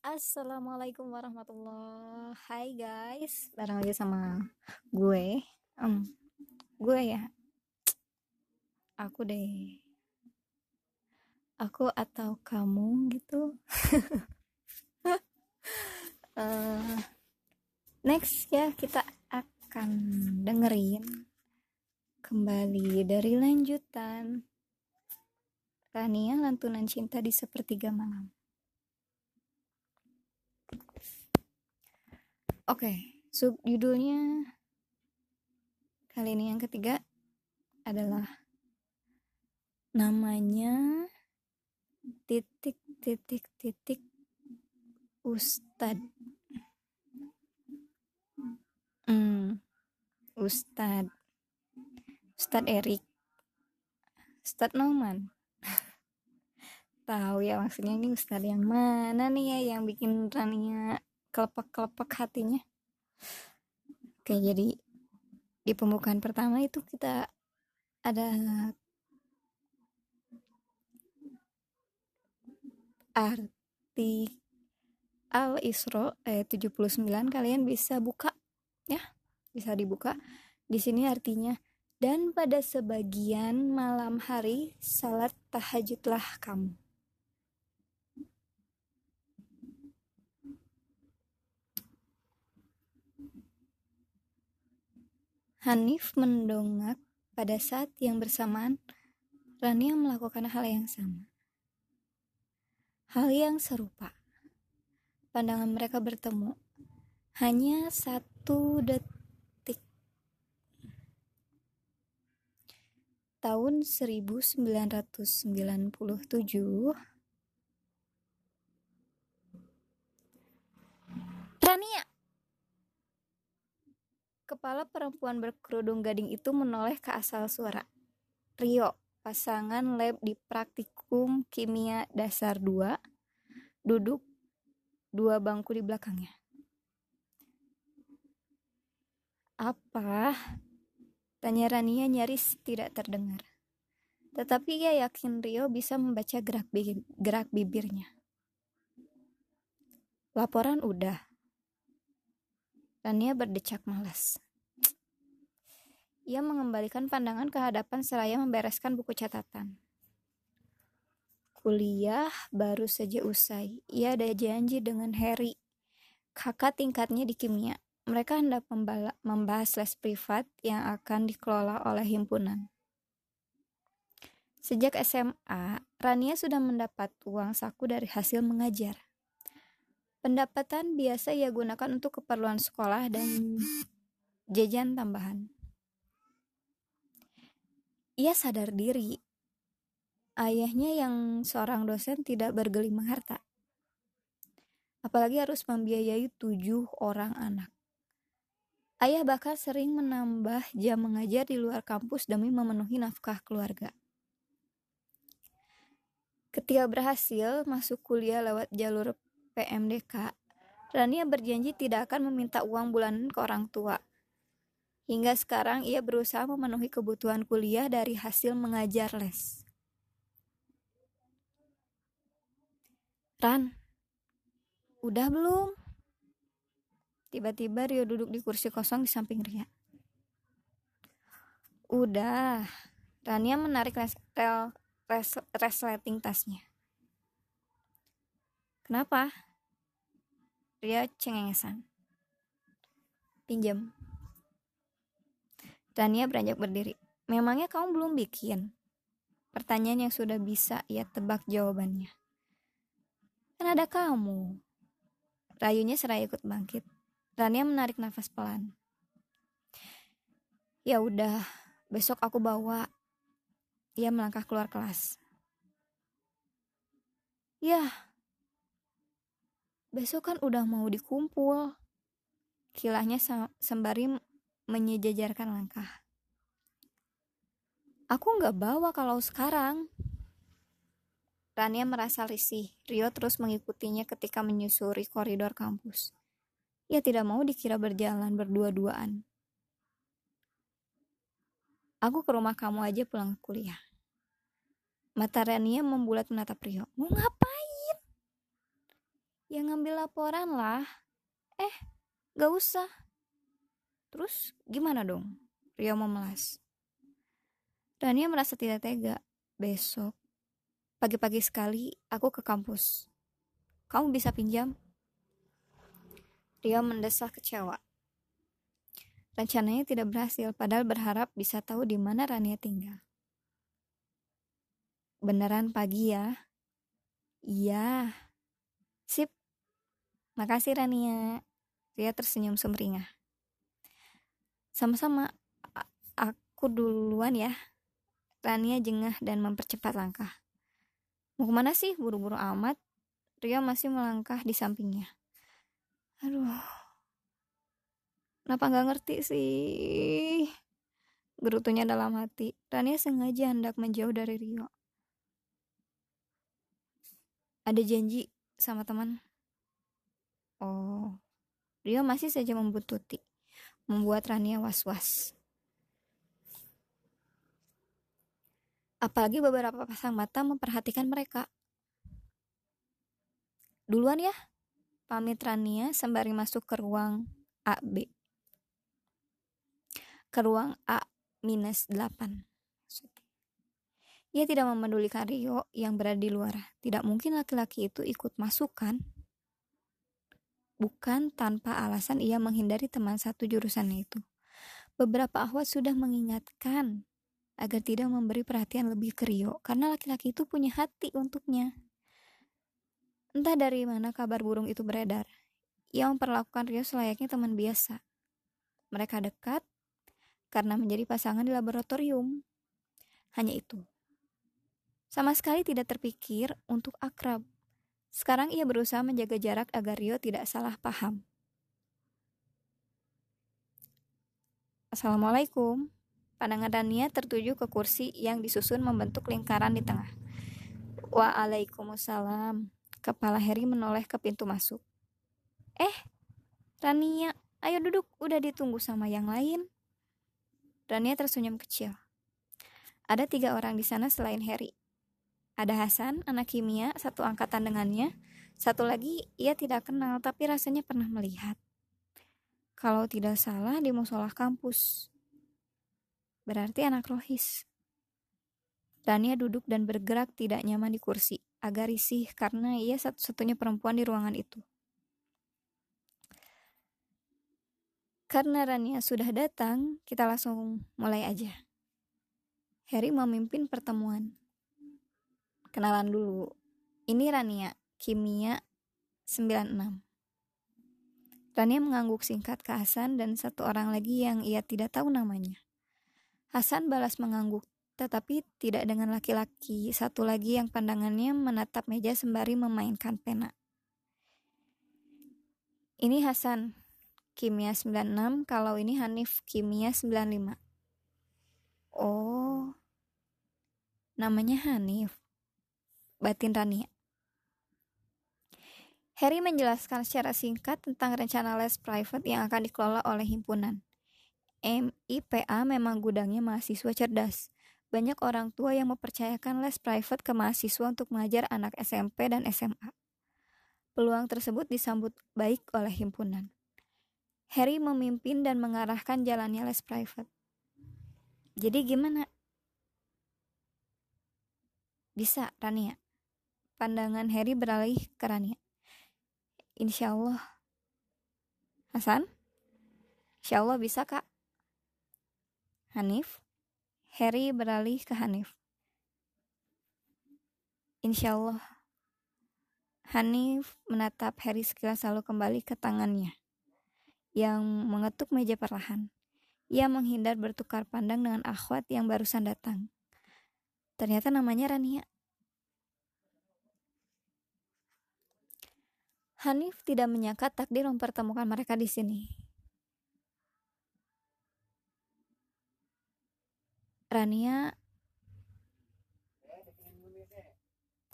Assalamualaikum warahmatullah. Hai guys. Barang lagi sama gue. Um, Gue ya? Aku deh. Aku atau kamu gitu. Uh, Next ya kita akan dengerin Kembali dari lanjutan. Rania lantunan cinta di sepertiga malam Oke, okay, subjudulnya kali ini yang ketiga adalah namanya titik titik titik Ustad. Hmm, Ustad. Ustad Erik. Ustad Noman. Tahu ya maksudnya ini Ustad yang mana nih ya yang bikin Rania kelepek-kelepek hatinya. Oke jadi di pembukaan pertama itu kita ada arti Al Isra ayat 79 kalian bisa buka ya. Bisa dibuka. Di sini artinya dan pada sebagian malam hari salat tahajudlah kamu Hanif mendongak pada saat yang bersamaan Rania melakukan hal yang sama. Hal yang serupa. Pandangan mereka bertemu. Hanya satu detik. Tahun 1997 Rania Kepala perempuan berkerudung gading itu menoleh ke asal suara. Rio, pasangan lab di praktikum kimia dasar 2, duduk dua bangku di belakangnya. Apa? Tanya Rania nyaris tidak terdengar. Tetapi ia yakin Rio bisa membaca gerak, bi gerak bibirnya. Laporan udah, Rania berdecak malas. Ia mengembalikan pandangan ke hadapan seraya membereskan buku catatan. Kuliah baru saja usai. Ia ada janji dengan Harry, kakak tingkatnya di kimia. Mereka hendak membahas les privat yang akan dikelola oleh himpunan. Sejak SMA, Rania sudah mendapat uang saku dari hasil mengajar. Pendapatan biasa ia gunakan untuk keperluan sekolah dan jajan tambahan. Ia sadar diri, ayahnya yang seorang dosen tidak bergelimang harta. Apalagi harus membiayai tujuh orang anak. Ayah bahkan sering menambah jam mengajar di luar kampus demi memenuhi nafkah keluarga. Ketika berhasil masuk kuliah lewat jalur PMDK, Rania berjanji tidak akan meminta uang bulanan ke orang tua. Hingga sekarang ia berusaha memenuhi kebutuhan kuliah dari hasil mengajar les. Ran, udah belum? Tiba-tiba Rio duduk di kursi kosong di samping Ria. Udah, Rania menarik resleting res, resleting tasnya. Kenapa? Ria cengengesan. Pinjam. Rania beranjak berdiri. Memangnya kamu belum bikin? Pertanyaan yang sudah bisa ia tebak jawabannya. Kan ada kamu. Rayunya seraya ikut bangkit. Rania menarik nafas pelan. Ya udah, besok aku bawa. Ia melangkah keluar kelas. Ya, Besok kan udah mau dikumpul. Kilahnya sembari menyejajarkan langkah. Aku nggak bawa kalau sekarang. Rania merasa risih. Rio terus mengikutinya ketika menyusuri koridor kampus. Ia tidak mau dikira berjalan berdua-duaan. Aku ke rumah kamu aja pulang kuliah. Mata Rania membulat menatap Rio. Mau ngapain? Ya ngambil laporan lah. Eh, gak usah. Terus gimana dong? Rio memelas. Rania merasa tidak tega. Besok, pagi-pagi sekali aku ke kampus. Kamu bisa pinjam? Rio mendesak kecewa. Rencananya tidak berhasil, padahal berharap bisa tahu di mana Rania tinggal. Beneran pagi ya? Iya. Sip. Makasih Rania. Ria tersenyum sumringah. Sama-sama. Aku duluan ya. Rania jengah dan mempercepat langkah. Mau ke mana sih? Buru-buru amat. Ria masih melangkah di sampingnya. Aduh. Kenapa nggak ngerti sih? Gerutunya dalam hati. Rania sengaja hendak menjauh dari Rio. Ada janji sama teman. Oh. Rio masih saja membuntuti. Membuat Rania was-was. Apalagi beberapa pasang mata memperhatikan mereka. Duluan ya, pamit Rania sembari masuk ke ruang AB. Ke ruang A minus 8. Ia tidak memedulikan Rio yang berada di luar. Tidak mungkin laki-laki itu ikut masuk kan? Bukan tanpa alasan ia menghindari teman satu jurusannya itu. Beberapa ahwat sudah mengingatkan agar tidak memberi perhatian lebih ke Rio karena laki-laki itu punya hati untuknya. Entah dari mana kabar burung itu beredar. Ia memperlakukan Rio selayaknya teman biasa. Mereka dekat karena menjadi pasangan di laboratorium. Hanya itu. Sama sekali tidak terpikir untuk akrab. Sekarang ia berusaha menjaga jarak agar Rio tidak salah paham. Assalamualaikum. Pandangan Rania tertuju ke kursi yang disusun membentuk lingkaran di tengah. Waalaikumsalam. Kepala Harry menoleh ke pintu masuk. Eh, Rania, ayo duduk. Udah ditunggu sama yang lain. Rania tersenyum kecil. Ada tiga orang di sana selain Harry. Ada Hasan, anak kimia, satu angkatan dengannya. Satu lagi ia tidak kenal tapi rasanya pernah melihat. Kalau tidak salah di musola kampus. Berarti anak Rohis. Rania duduk dan bergerak tidak nyaman di kursi, agak risih karena ia satu-satunya perempuan di ruangan itu. Karena Rania sudah datang, kita langsung mulai aja. Harry memimpin pertemuan. Kenalan dulu. Ini Rania, kimia 96. Rania mengangguk singkat ke Hasan dan satu orang lagi yang ia tidak tahu namanya. Hasan balas mengangguk, tetapi tidak dengan laki-laki satu lagi yang pandangannya menatap meja sembari memainkan pena. Ini Hasan, kimia 96, kalau ini Hanif, kimia 95. Oh, namanya Hanif. Batin Rania. Harry menjelaskan secara singkat tentang rencana les private yang akan dikelola oleh himpunan. MIPA memang gudangnya mahasiswa cerdas. Banyak orang tua yang mempercayakan les private ke mahasiswa untuk mengajar anak SMP dan SMA. Peluang tersebut disambut baik oleh himpunan. Harry memimpin dan mengarahkan jalannya les private. Jadi gimana? Bisa, Rania. Pandangan Harry beralih ke Rania. Insya Allah. Hasan? Insya Allah bisa, Kak. Hanif. Harry beralih ke Hanif. Insya Allah. Hanif menatap Harry sekilas lalu kembali ke tangannya yang mengetuk meja perlahan. Ia menghindar bertukar pandang dengan akhwat yang barusan datang. Ternyata namanya Rania. Hanif tidak menyangka takdir mempertemukan mereka di sini. Rania